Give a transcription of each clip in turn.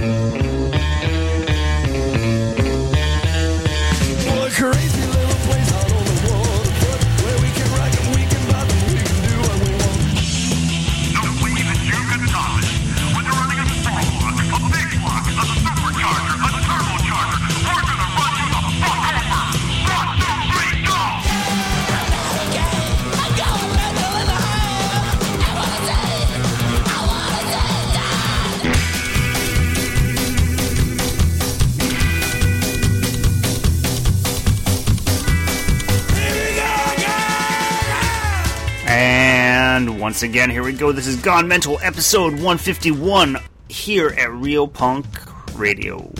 Música once again, here we go. This is Gone Mental, episode 151, here at Real Punk Radio.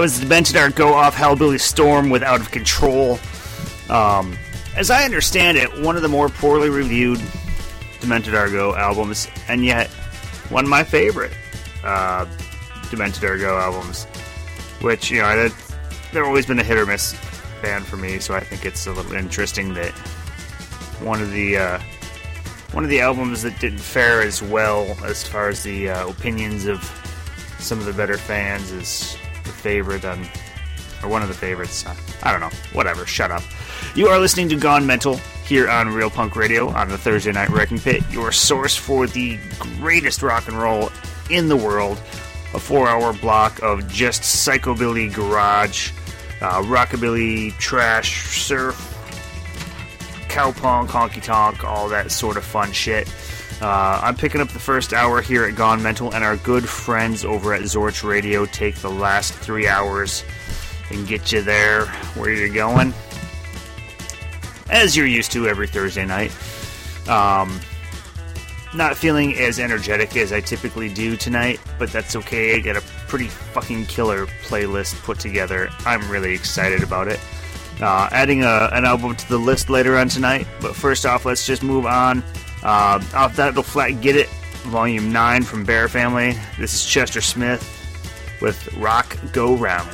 That was Demented Are Go Off Hellbilly Storm with Out of Control. Um, as I understand it, one of the more poorly reviewed Demented Are Go albums, and yet one of my favorite uh, Demented Are Go albums. Which, you know, they've always been a hit or miss band for me, so I think it's a little interesting that one of the uh, one of the albums that didn't fare as well as far as the uh, opinions of some of the better fans is favorite on or one of the favorites. I don't know. Whatever. Shut up. You are listening to Gone Mental here on Real Punk Radio on the Thursday Night Wrecking Pit, your source for the greatest rock and roll in the world. A four hour block of just psychobilly garage, uh, rockabilly, trash, surf, cowpunk, honky tonk, all that sort of fun shit. Uh, I'm picking up the first hour here at Gone Mental, and our good friends over at Zorch Radio take the last three hours and get you there where you're going, as you're used to every Thursday night. Um, not feeling as energetic as I typically do tonight, but that's okay. I got a pretty fucking killer playlist put together. I'm really excited about it. Uh, adding a, an album to the list later on tonight, but first off, let's just move on. Uh, off that, the flat Get It, Volume 9 from Bear Family. This is Chester Smith with Rock Go Round.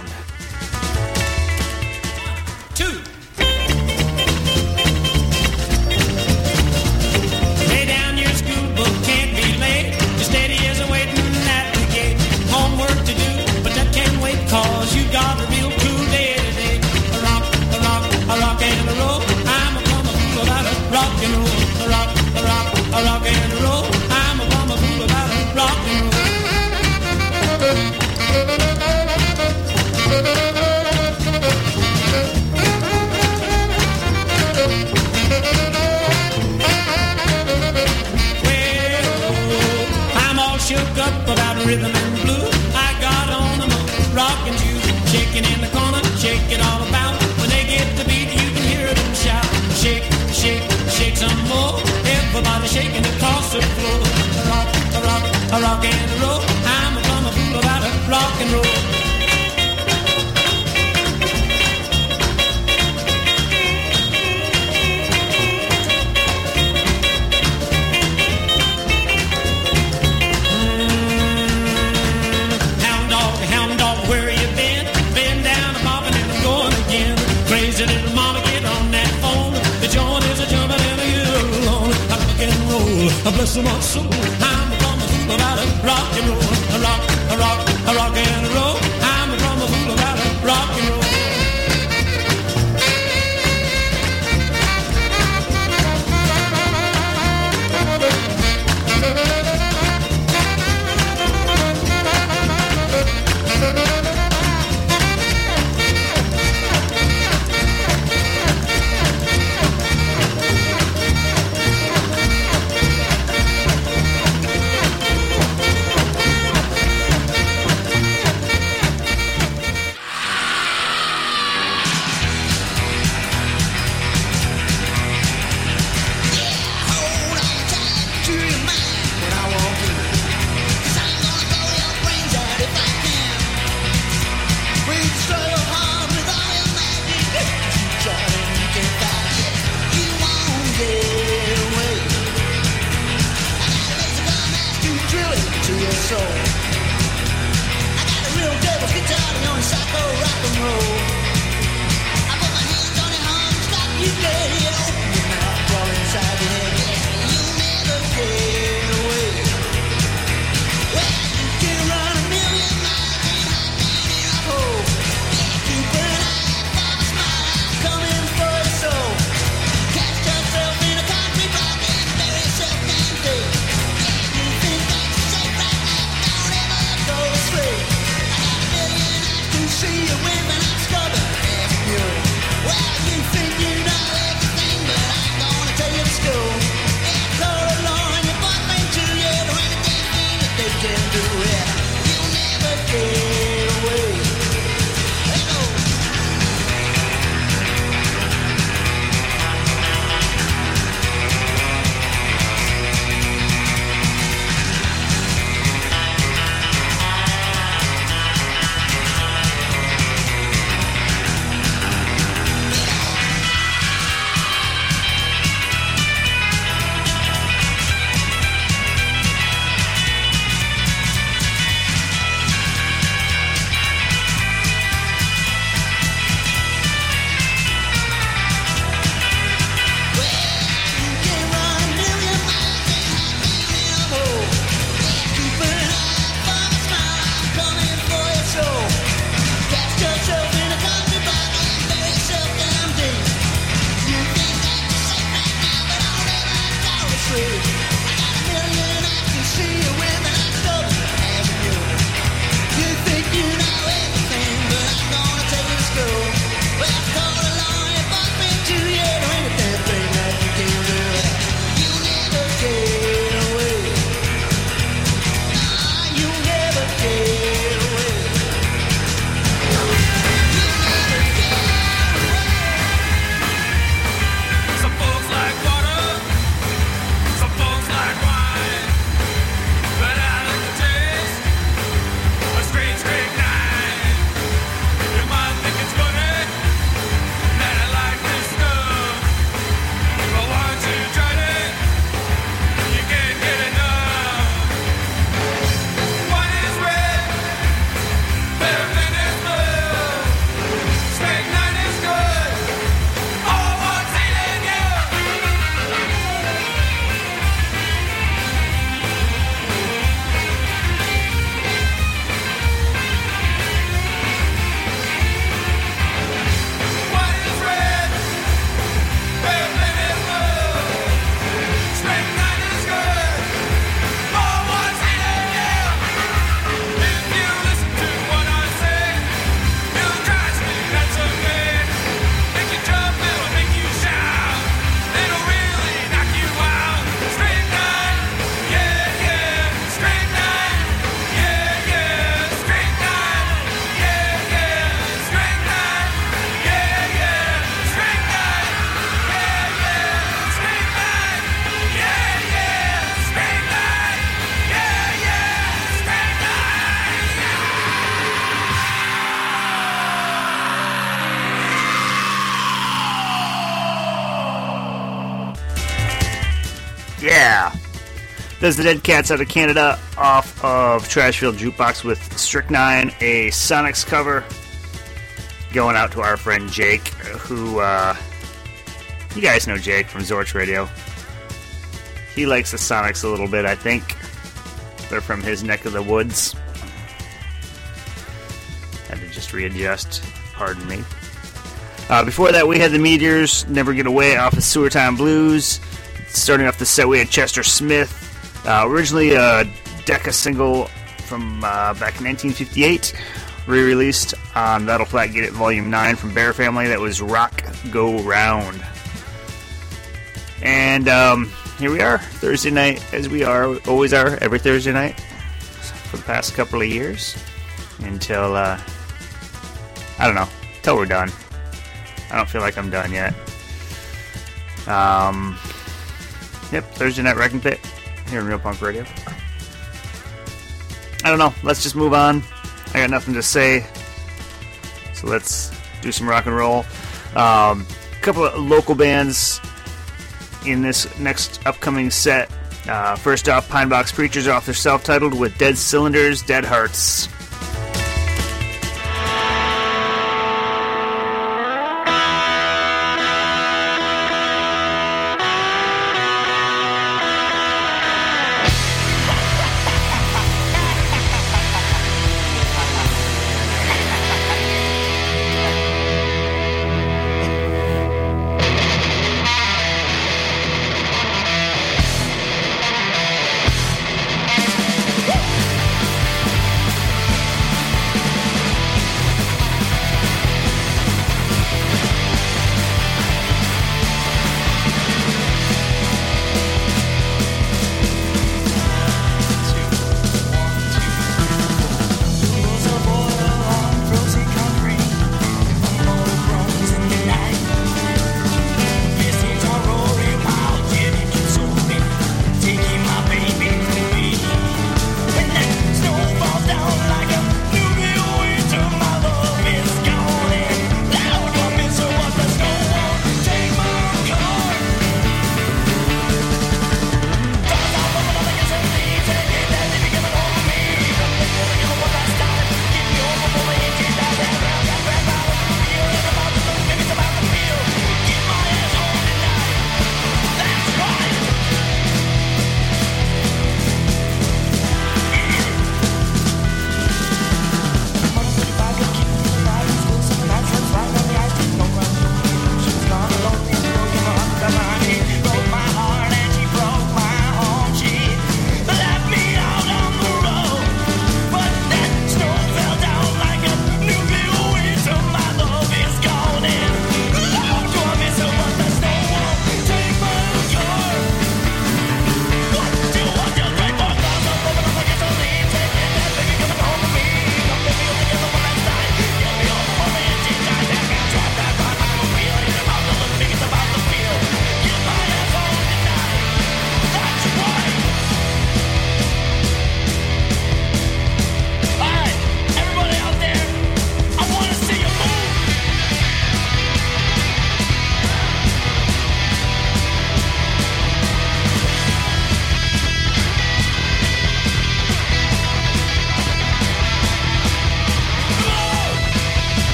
Soul. I'm a drummer fool about a rock and roll, There's the Dead Cats out of Canada off of Trashfield Jukebox with Strychnine, a Sonics cover. Going out to our friend Jake, who, uh, you guys know Jake from Zorch Radio. He likes the Sonics a little bit, I think. They're from his neck of the woods. Had to just readjust, pardon me. Uh, before that, we had the Meteors, Never Get Away off of Sewer Time Blues. Starting off the set, we had Chester Smith, originally a Decca single from uh, back in 1958, re released on That'll Flat Get It Volume 9 from Bear Family. That was Rock Go Round. And um, here we are, Thursday night, as we are always are every Thursday night for the past couple of years. Until, uh, I don't know, until we're done. I don't feel like I'm done yet. Um, yep, Thursday Night Wrecking Pit here in Real Punk Radio. I don't know. Let's just move on. I got nothing to say. So let's do some rock and roll. Um, a couple of local bands in this next upcoming set. Uh, first off, Pine Box Preachers off their self titled with Dead Cylinders, Dead Hearts.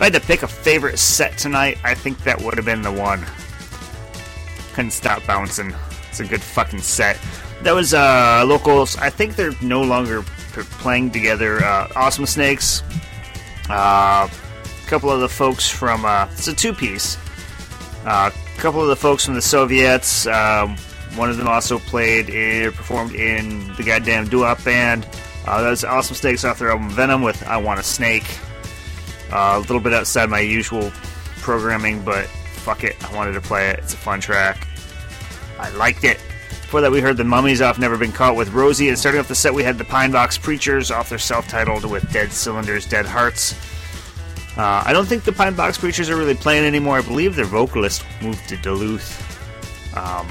If I had to pick a favorite set tonight, I think that would have been the one. Couldn't stop bouncing. It's a good fucking set. That was uh, locals. I think they're no longer playing together. Uh, awesome Snakes. Uh, a couple of the folks from. Uh, it's a two piece. Uh, a couple of the folks from the Soviets. Um, one of them also played in, performed in the goddamn doo-wop band. Uh, that was Awesome Snakes off their album Venom with I Want a Snake. Uh, a little bit outside my usual programming, but fuck it, I wanted to play it. It's a fun track. I liked it. Before that, we heard the Mummies off Never Been Caught with Rosie, and starting off the set, we had the Pine Box Preachers off their self titled with Dead Cylinders, Dead Hearts. Uh, I don't think the Pine Box Preachers are really playing anymore. I believe their vocalist moved to Duluth. Um,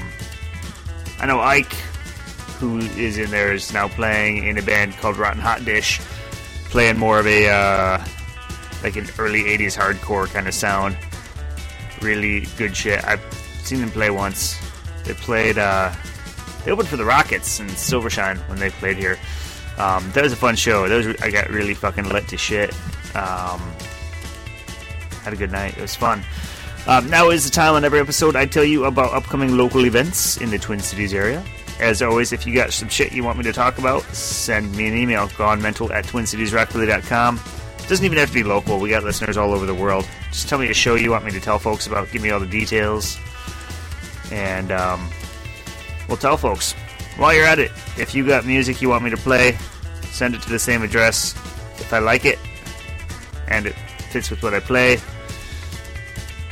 I know Ike, who is in there, is now playing in a band called Rotten Hot Dish, playing more of a uh, like an early '80s hardcore kind of sound. Really good shit. I've seen them play once. They played. Uh, they opened for the Rockets and Silvershine when they played here. Um, that was a fun show. That was I got really fucking lit to shit. Um, had a good night. It was fun. Um, now is the time on every episode I tell you about upcoming local events in the Twin Cities area. As always, if you got some shit you want me to talk about, send me an email, gonemental at twincitiesrockabilly.com. Doesn't even have to be local. We got listeners all over the world. Just tell me a show you want me to tell folks about. Give me all the details. And um, we'll tell folks. While you're at it, if you got music you want me to play, send it to the same address. If I like it and it fits with what I play,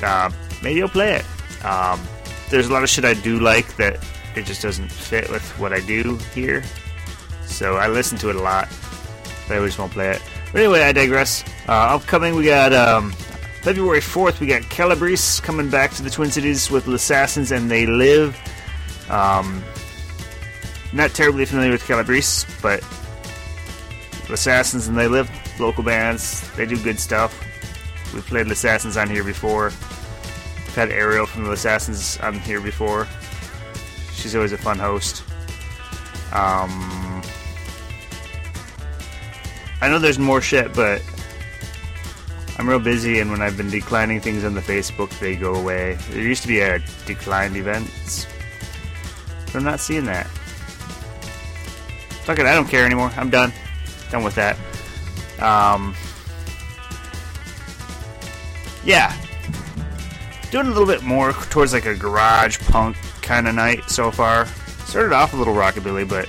uh, maybe I'll play it. Um, there's a lot of shit I do like that it just doesn't fit with what I do here. So I listen to it a lot, but I just won't play it. But anyway, I digress. Uh, upcoming, we got um, February 4th, we got Calabrese coming back to the Twin Cities with the Assassins and They Live. Um, not terribly familiar with Calabrese, but the Assassins and They Live, local bands, they do good stuff. We've played the Assassins on here before. We've had Ariel from the Assassins on here before. She's always a fun host. Um, I know there's more shit, but I'm real busy, and when I've been declining things on the Facebook, they go away. There used to be a declined events, but I'm not seeing that. Fuck it, I don't care anymore. I'm done. Done with that. Um, yeah. Doing a little bit more towards like a garage punk kind of night so far. Started off a little rockabilly, but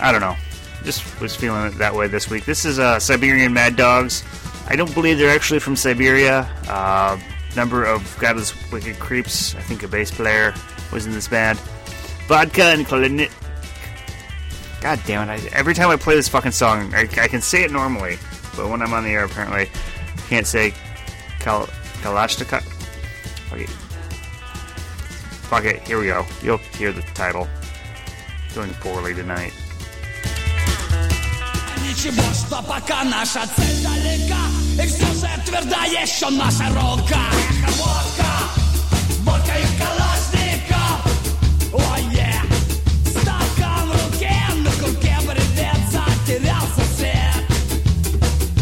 I don't know. Just was feeling it that way this week. This is uh, Siberian Mad Dogs. I don't believe they're actually from Siberia. Uh, number of Godless Wicked Creeps. I think a bass player was in this band. Vodka and Kalinit. God damn it! I, every time I play this fucking song, I, I can say it normally, but when I'm on the air, apparently, I can't say Kal- Kalashnikov. Fuck it. Fuck it. Here we go. You'll hear the title. Doing poorly tonight. Ничего, что пока наша цель далека. И все же тверда еще наша рока Эхо, водка, водка и калашников Ой, yeah. Стакан в руке, на курке привет Затерялся след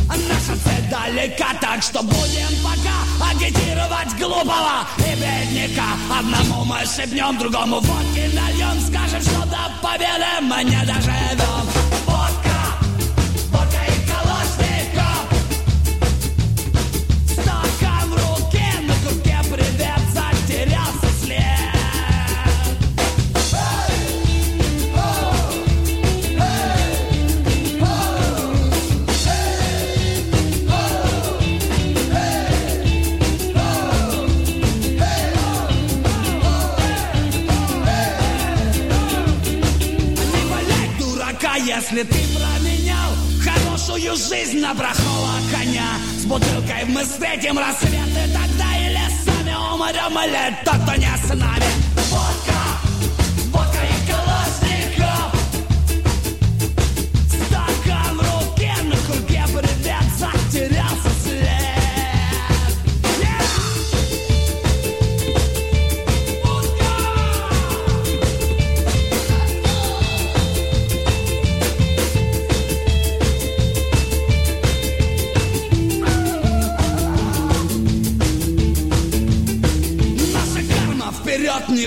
Наша цель далека, так что будем пока агитировать глупого и бедняка. Одному мы шепнем, другому водки нальем Скажем, что до победы мы не доживем если ты променял Хорошую жизнь на брахова коня. С бутылкой мы встретим рассветы тогда Или сами умрем, или тот, кто не с нами Водка,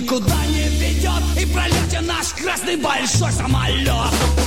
никуда не ведет И пролете наш красный большой самолет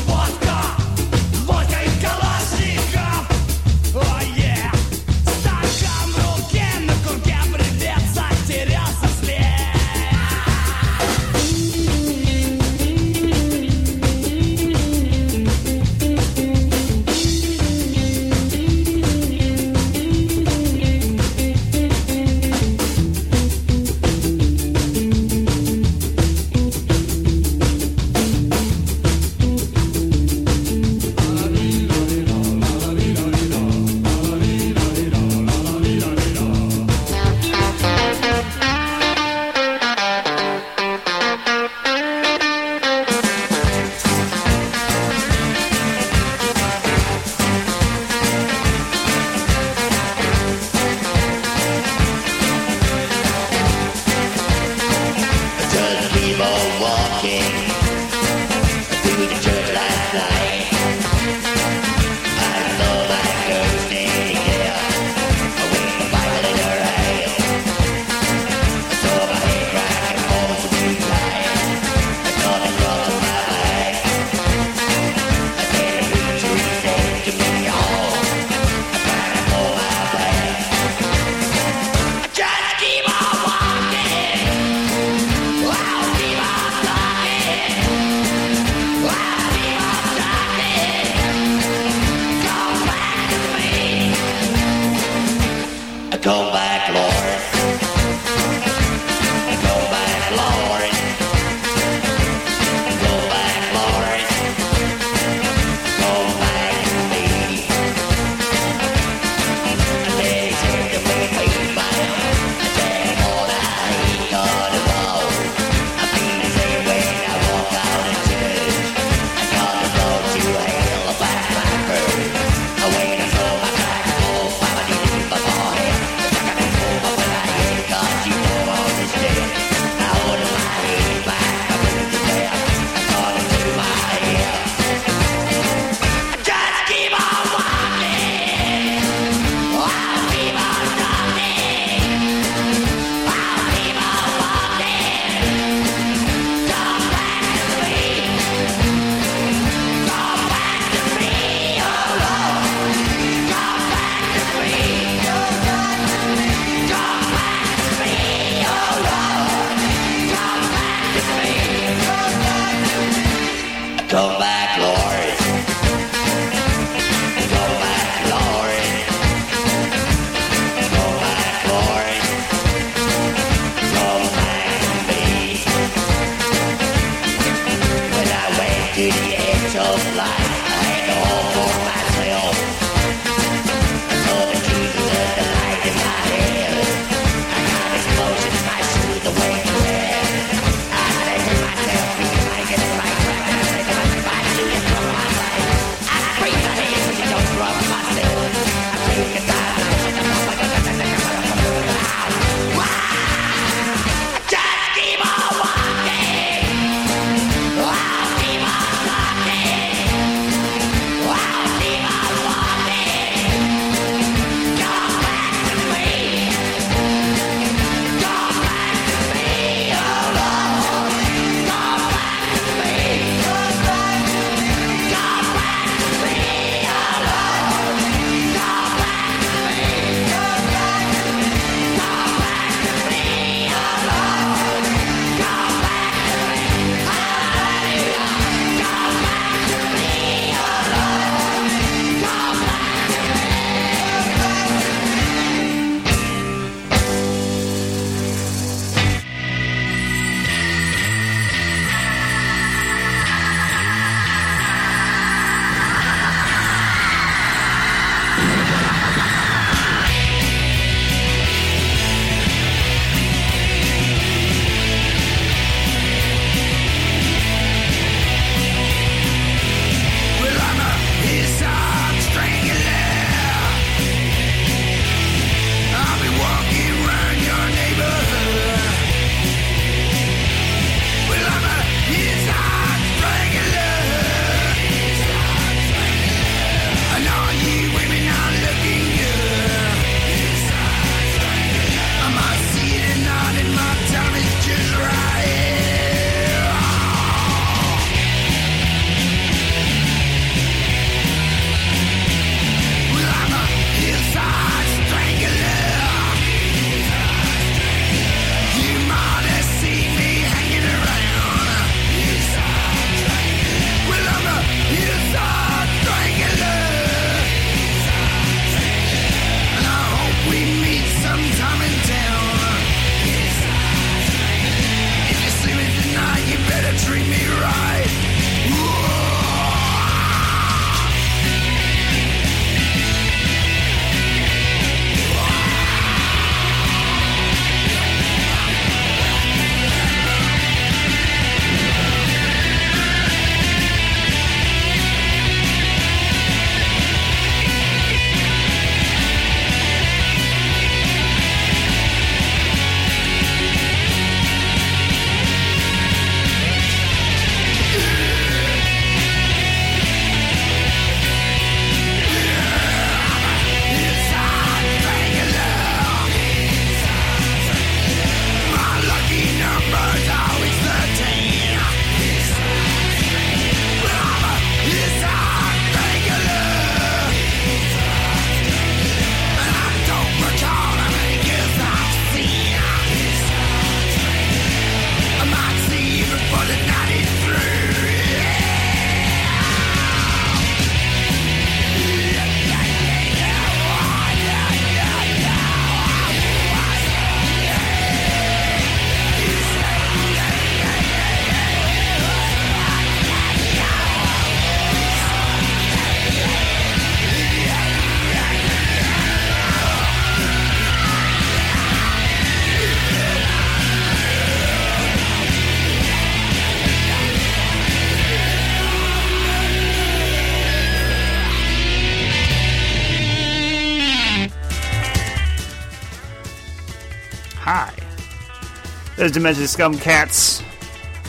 There's Demented Scum Cats,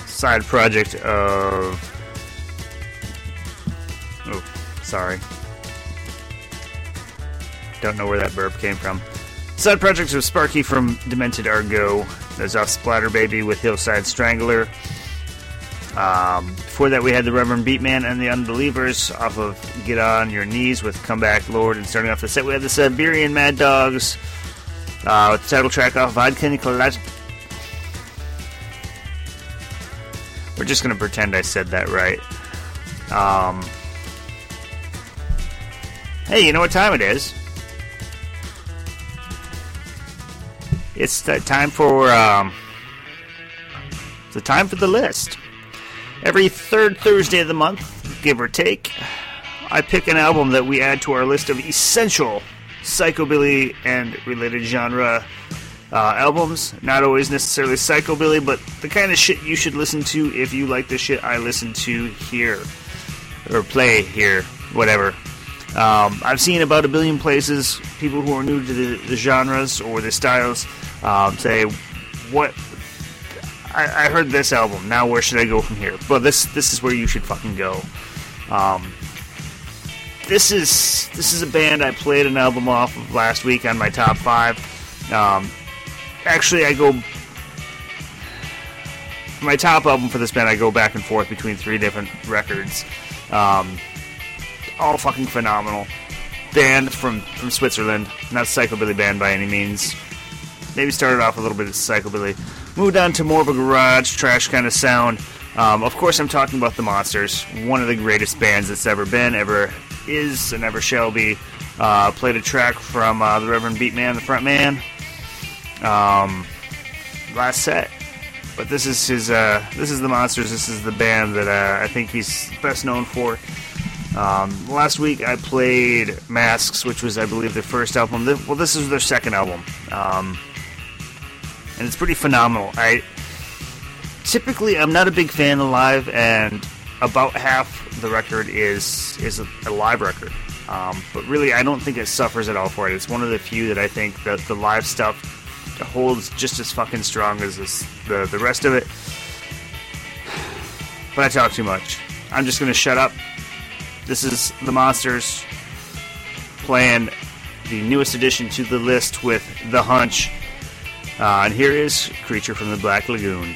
side project of. Oh, sorry. Don't know where that burp came from. Side projects of Sparky from Demented Are Go. There's off Splatter Baby with Hillside Strangler. Um, before that, we had the Reverend Beatman and the Unbelievers off of Get On Your Knees with Comeback Lord. And starting off the set, we had the Siberian Mad Dogs uh, with the title track off Vodka Nikolaj. Just going to pretend I said that right. Um, hey, you know what time it is? It's the time for um, it's the time for the list. Every third Thursday of the month, give or take, I pick an album that we add to our list of essential psychobilly and related genre uh, albums. Not always necessarily psychobilly, but the kind of shit you should listen to if you like the shit I listen to here or play here, whatever. Um, I've seen about a billion places people who are new to the, the genres or the styles um, say, "What? I, I heard this album. Now where should I go from here?" But this this is where you should fucking go. Um, this is this is a band I played an album off of last week on my top five. Um, actually, I go my top album for this band. I go back and forth between three different records. Um, all fucking phenomenal. Band from from Switzerland, not psychobilly band by any means. Maybe started off a little bit of psychobilly, moved on to more of a garage trash kind of sound. Um, of course, I'm talking about the Monsters, one of the greatest bands that's ever been, ever is, and ever shall be. Uh, played a track from uh, the Reverend Beatman, the front man. Um, last set, but this is his. Uh, this is the Monsters. This is the band that uh, I think he's best known for. Um, last week I played Masks, which was, I believe, their first album. Well, this is their second album, um, and it's pretty phenomenal. I typically I'm not a big fan of live, and about half the record is is a, a live record. Um, but really, I don't think it suffers at all for it. It's one of the few that I think that the live stuff holds just as fucking strong as this, the the rest of it. But I talk too much. I'm just gonna shut up. This is the Monsters playing the newest addition to the list with The Hunch. Uh, and here is Creature from the Black Lagoon.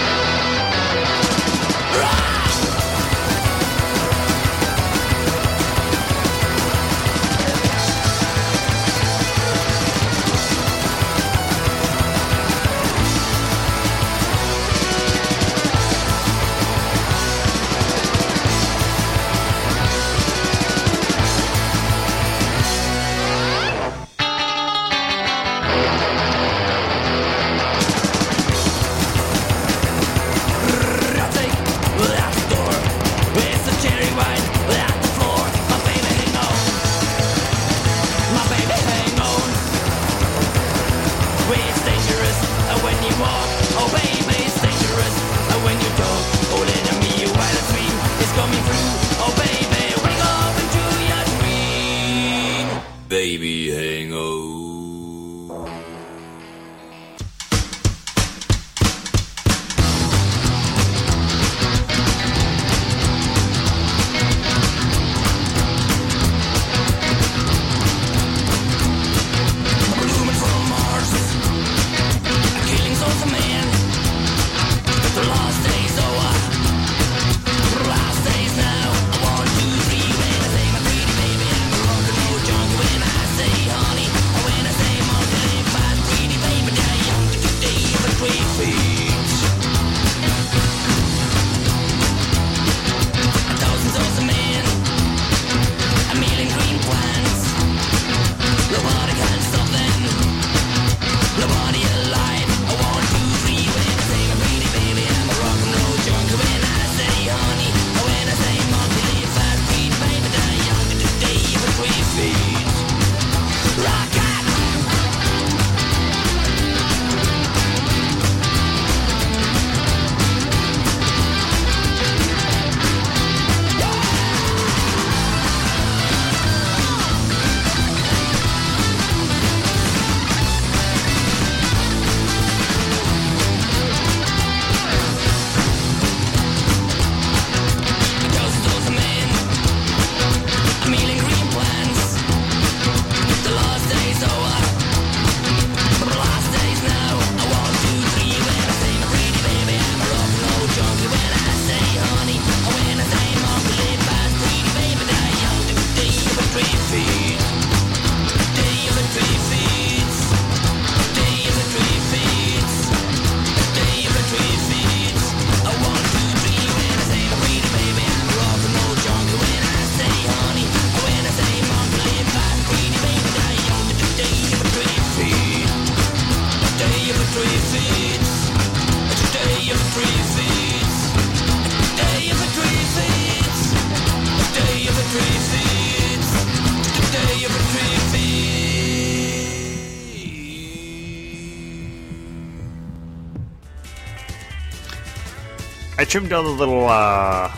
I trimmed all the little uh,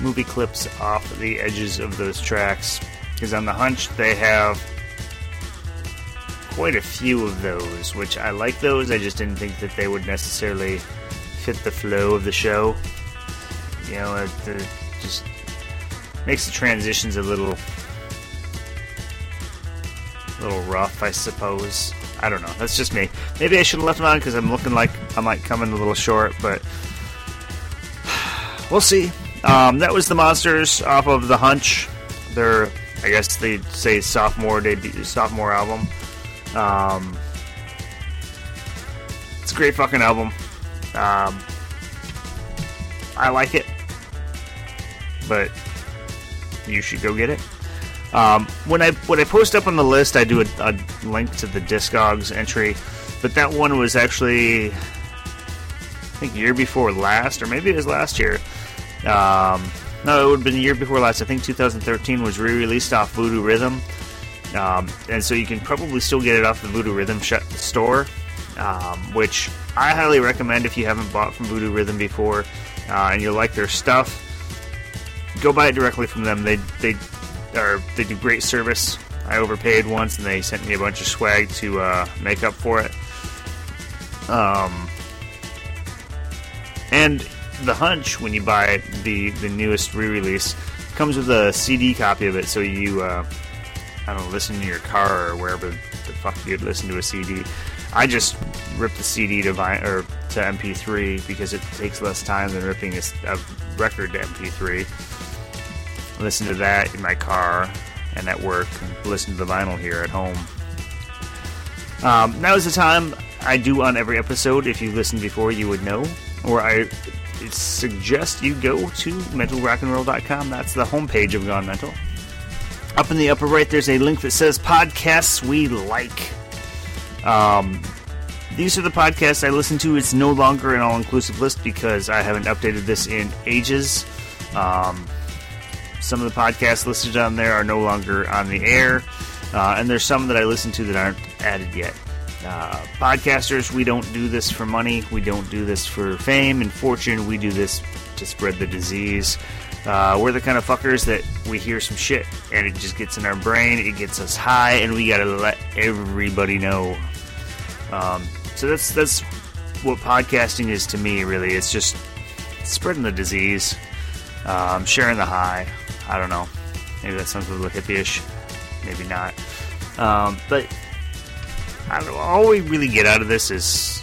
movie clips off the edges of those tracks because on the hunch they have quite a few of those, which I like those. I just didn't think that they would necessarily fit the flow of the show. You know, it, it just makes the transitions a little, little rough, I suppose. I don't know. That's just me. Maybe I should have left them on because I'm looking like I might come in a little short, but we'll see. Um, that was the Monsters off of The Hunch. Their, I guess they say sophomore debut, sophomore album. Um, it's a great fucking album. Um, I like it, but you should go get it. Um, when I when I post up on the list, I do a, a link to the Discogs entry, but that one was actually I think year before last, or maybe it was last year. Um, no, it would have been the year before last. I think 2013 was re released off Voodoo Rhythm. Um, and so you can probably still get it off the Voodoo Rhythm sh- store, um, which I highly recommend if you haven't bought from Voodoo Rhythm before uh, and you like their stuff. Go buy it directly from them. They they are they do great service. I overpaid once and they sent me a bunch of swag to uh, make up for it. Um, and the hunch when you buy the the newest re-release comes with a CD copy of it, so you uh, I don't know, listen to your car or wherever the fuck you'd listen to a CD. I just rip the CD to vi- or to MP3 because it takes less time than ripping a, a record to MP3. Listen to that in my car and at work. Listen to the vinyl here at home. Um, now is the time I do on every episode. If you listened before, you would know. Or I suggest you go to mentalrockandroll.com. That's the homepage of Gone Mental. Up in the upper right, there's a link that says podcasts we like. Um, these are the podcasts I listen to. It's no longer an all inclusive list because I haven't updated this in ages. Um, some of the podcasts listed on there are no longer on the air, uh, and there's some that I listen to that aren't added yet. Uh, podcasters, we don't do this for money. We don't do this for fame and fortune. We do this to spread the disease. Uh, we're the kind of fuckers that we hear some shit and it just gets in our brain. It gets us high, and we gotta let everybody know. Um, so that's that's what podcasting is to me. Really, it's just spreading the disease, um, sharing the high. I don't know. Maybe that sounds a little hippie-ish. Maybe not. Um, but I don't know. All we really get out of this is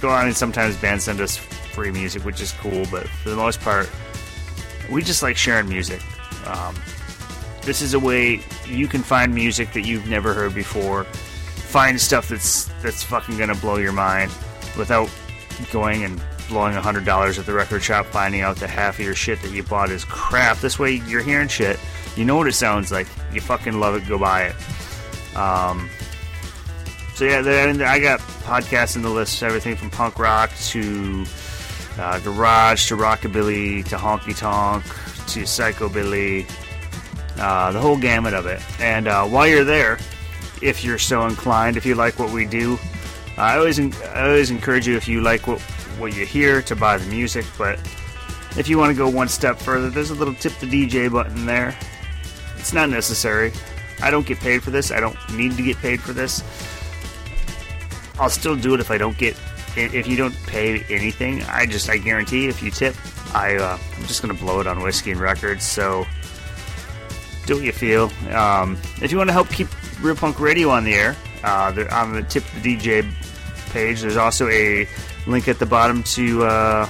go on and sometimes bands send us free music, which is cool. But for the most part, we just like sharing music. Um, this is a way you can find music that you've never heard before. Find stuff that's that's fucking gonna blow your mind without going and blowing hundred dollars at the record shop, finding out that half of your shit that you bought is crap. This way, you're hearing shit. You know what it sounds like. You fucking love it. Go buy it. Um, so yeah, I got podcasts in the list. Everything from punk rock to uh, garage to rockabilly to honky tonk to psychobilly, uh, the whole gamut of it. And uh, while you're there, if you're so inclined, if you like what we do, I always I always encourage you if you like what what you hear to buy the music. But if you want to go one step further, there's a little tip the DJ button there. It's not necessary. I don't get paid for this. I don't need to get paid for this. I'll still do it if I don't get if you don't pay anything. I just I guarantee if you tip, I uh, I'm just gonna blow it on whiskey and records. So do what you feel. Um, if you want to help keep Real Punk Radio on the air, uh, there, on the tip the DJ page, there's also a link at the bottom to uh,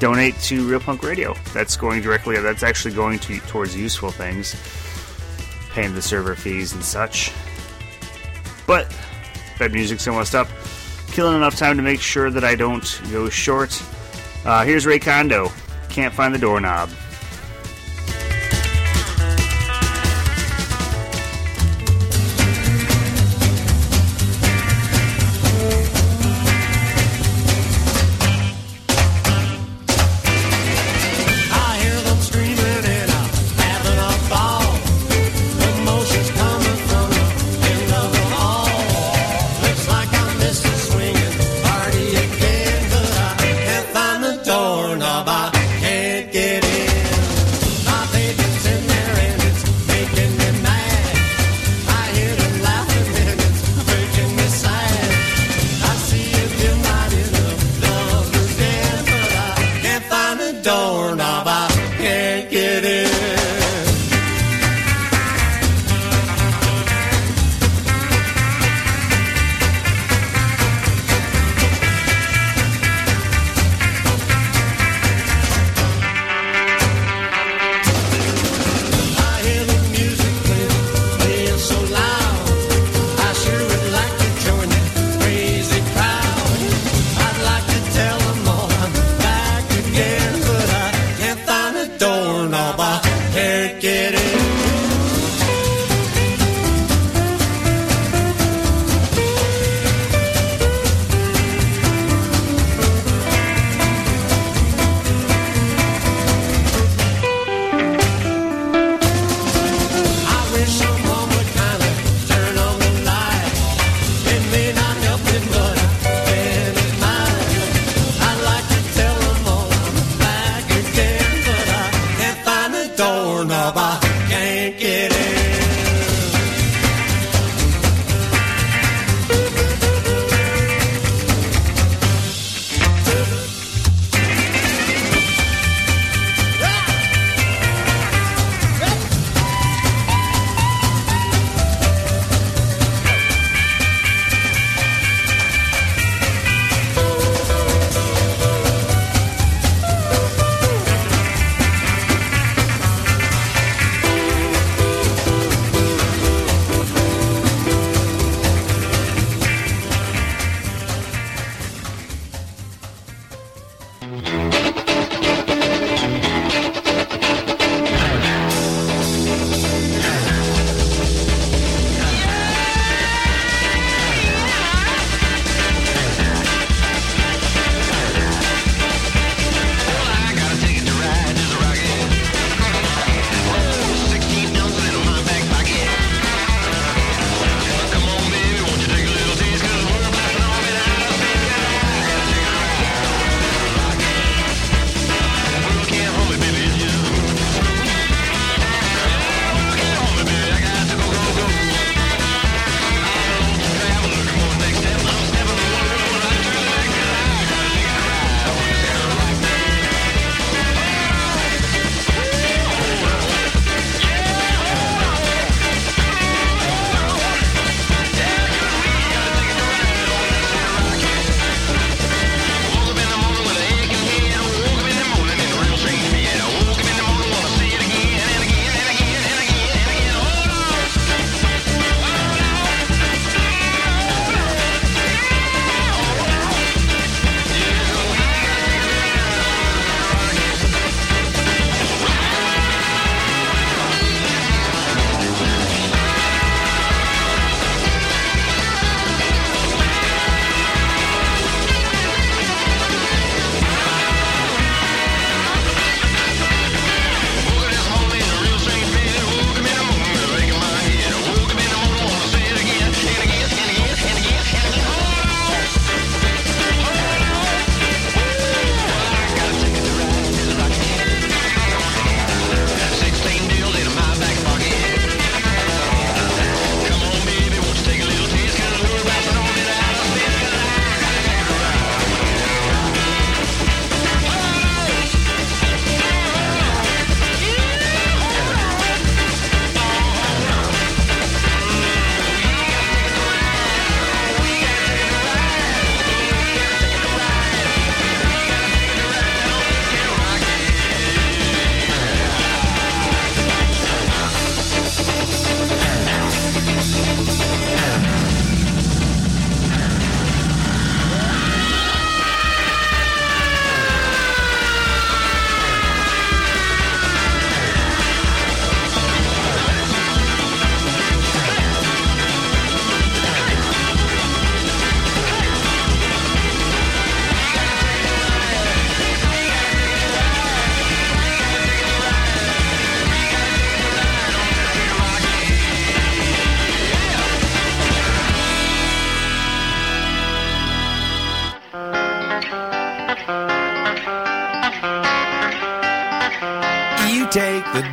donate to Real Punk Radio. That's going directly. That's actually going to towards useful things, paying the server fees and such. But that music's almost up. Killing enough time to make sure that I don't go short. Uh, here's Ray Condo. Can't find the doorknob.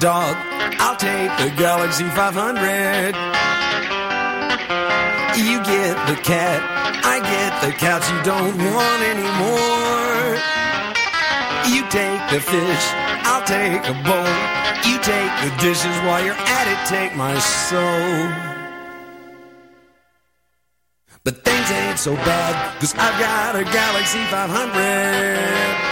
Dog, I'll take the Galaxy 500. You get the cat, I get the couch you don't want anymore. You take the fish, I'll take a bowl. You take the dishes while you're at it, take my soul. But things ain't so bad, cause I've got a Galaxy 500.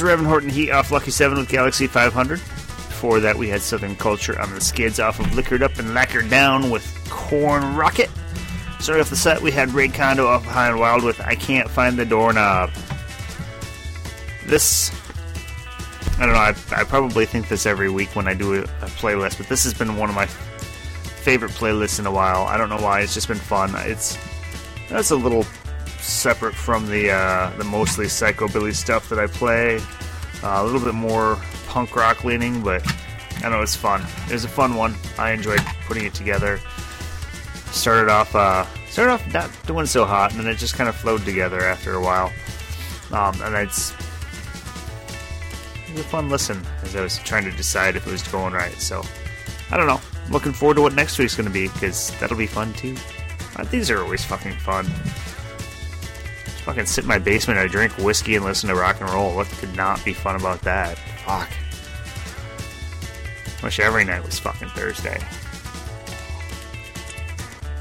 Is Reverend Horton Heat off Lucky 7 with Galaxy 500. Before that, we had Southern Culture on the skids off of Liquored Up and Lacquered Down with Corn Rocket. Starting off the set, we had Ray Condo off and Wild with I Can't Find the Doorknob. This, I don't know, I, I probably think this every week when I do a, a playlist, but this has been one of my favorite playlists in a while. I don't know why, it's just been fun. It's, that's a little separate from the uh, the mostly psychobilly stuff that I play. Uh, a little bit more punk rock leaning, but I know it's fun. It was a fun one. I enjoyed putting it together. Started off uh, started off not doing so hot, and then it just kind of flowed together after a while. Um, and it's it was a fun listen as I was trying to decide if it was going right. So I don't know. Looking forward to what next week's going to be because that'll be fun too. Uh, these are always fucking fun. Fucking sit in my basement and I drink whiskey and listen to rock and roll. What could not be fun about that? Fuck. Wish every night was fucking Thursday.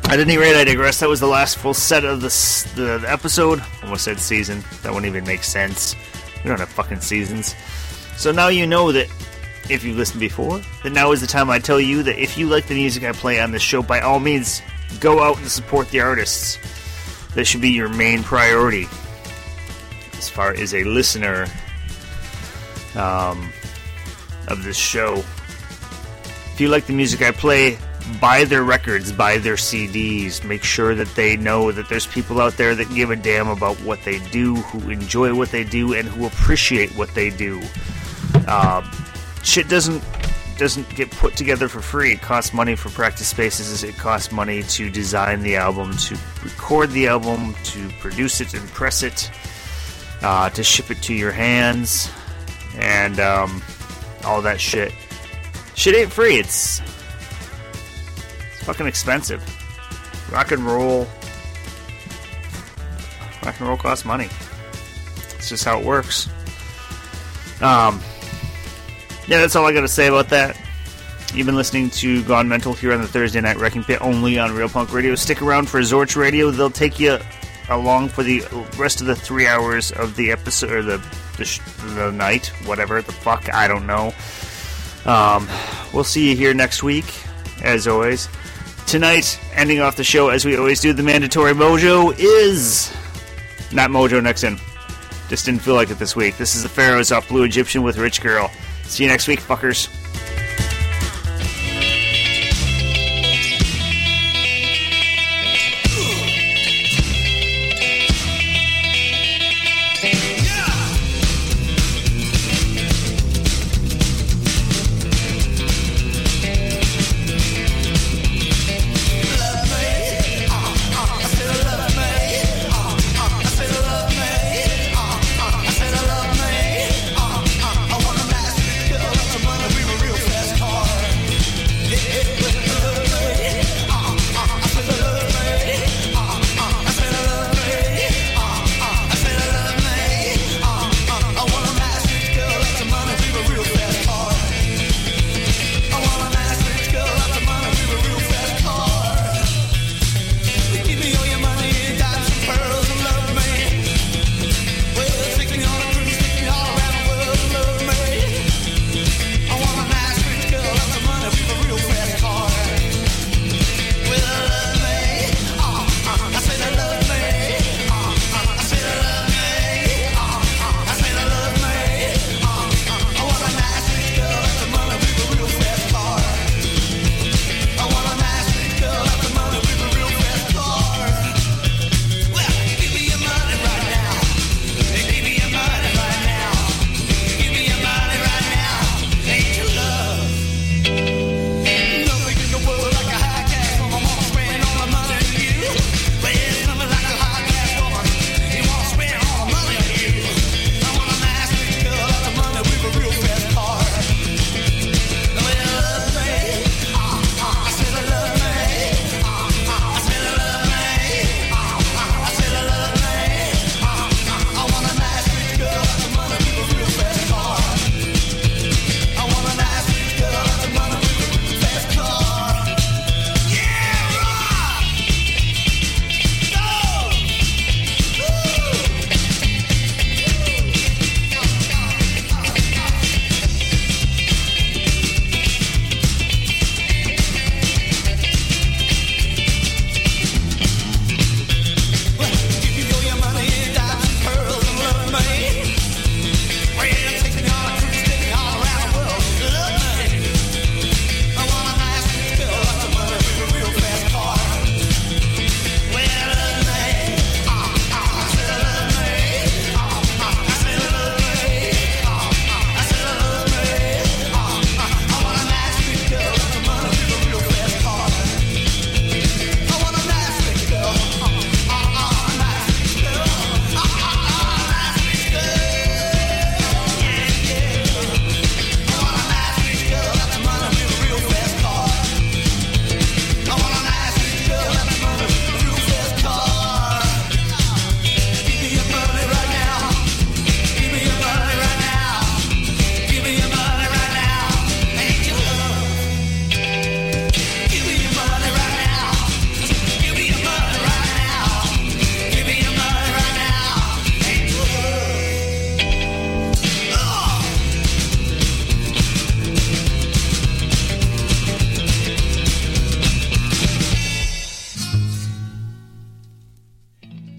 At any rate, I digress. That was the last full set of the, the episode. Almost said season. That wouldn't even make sense. We don't have fucking seasons. So now you know that if you've listened before, then now is the time I tell you that if you like the music I play on this show, by all means, go out and support the artists. That should be your main priority as far as a listener um, of this show. If you like the music I play, buy their records, buy their CDs. Make sure that they know that there's people out there that give a damn about what they do, who enjoy what they do, and who appreciate what they do. Um, shit doesn't doesn't get put together for free. It costs money for practice spaces. It costs money to design the album, to record the album, to produce it and press it, uh, to ship it to your hands, and um, all that shit. Shit ain't free. It's it's fucking expensive. Rock and roll. Rock and roll costs money. It's just how it works. Um, yeah, that's all I got to say about that. You've been listening to Gone Mental here on the Thursday Night Wrecking Pit only on Real Punk Radio. Stick around for Zorch Radio. They'll take you along for the rest of the three hours of the episode, or the, the, sh- the night, whatever the fuck, I don't know. Um, we'll see you here next week, as always. Tonight, ending off the show as we always do, the mandatory mojo is not Mojo Nixon. Just didn't feel like it this week. This is the Pharaohs off Blue Egyptian with Rich Girl. See you next week, fuckers.